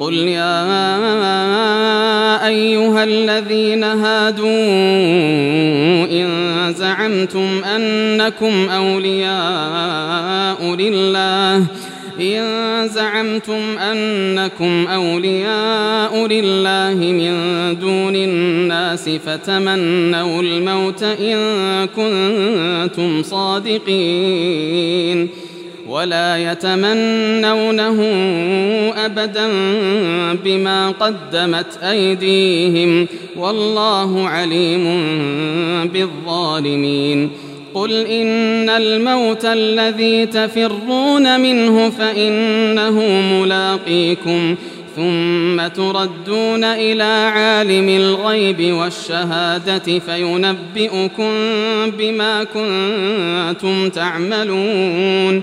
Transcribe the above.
قل يا أيها الذين هادوا إن زعمتم أنكم أولياء لله إن زعمتم أنكم أولياء لله من دون الناس فتمنوا الموت إن كنتم صادقين ولا يتمنونه أبدا بما قدمت أيديهم والله عليم بالظالمين. قل إن الموت الذي تفرون منه فإنه ملاقيكم ثم تردون إلى عالم الغيب والشهادة فينبئكم بما كنتم تعملون.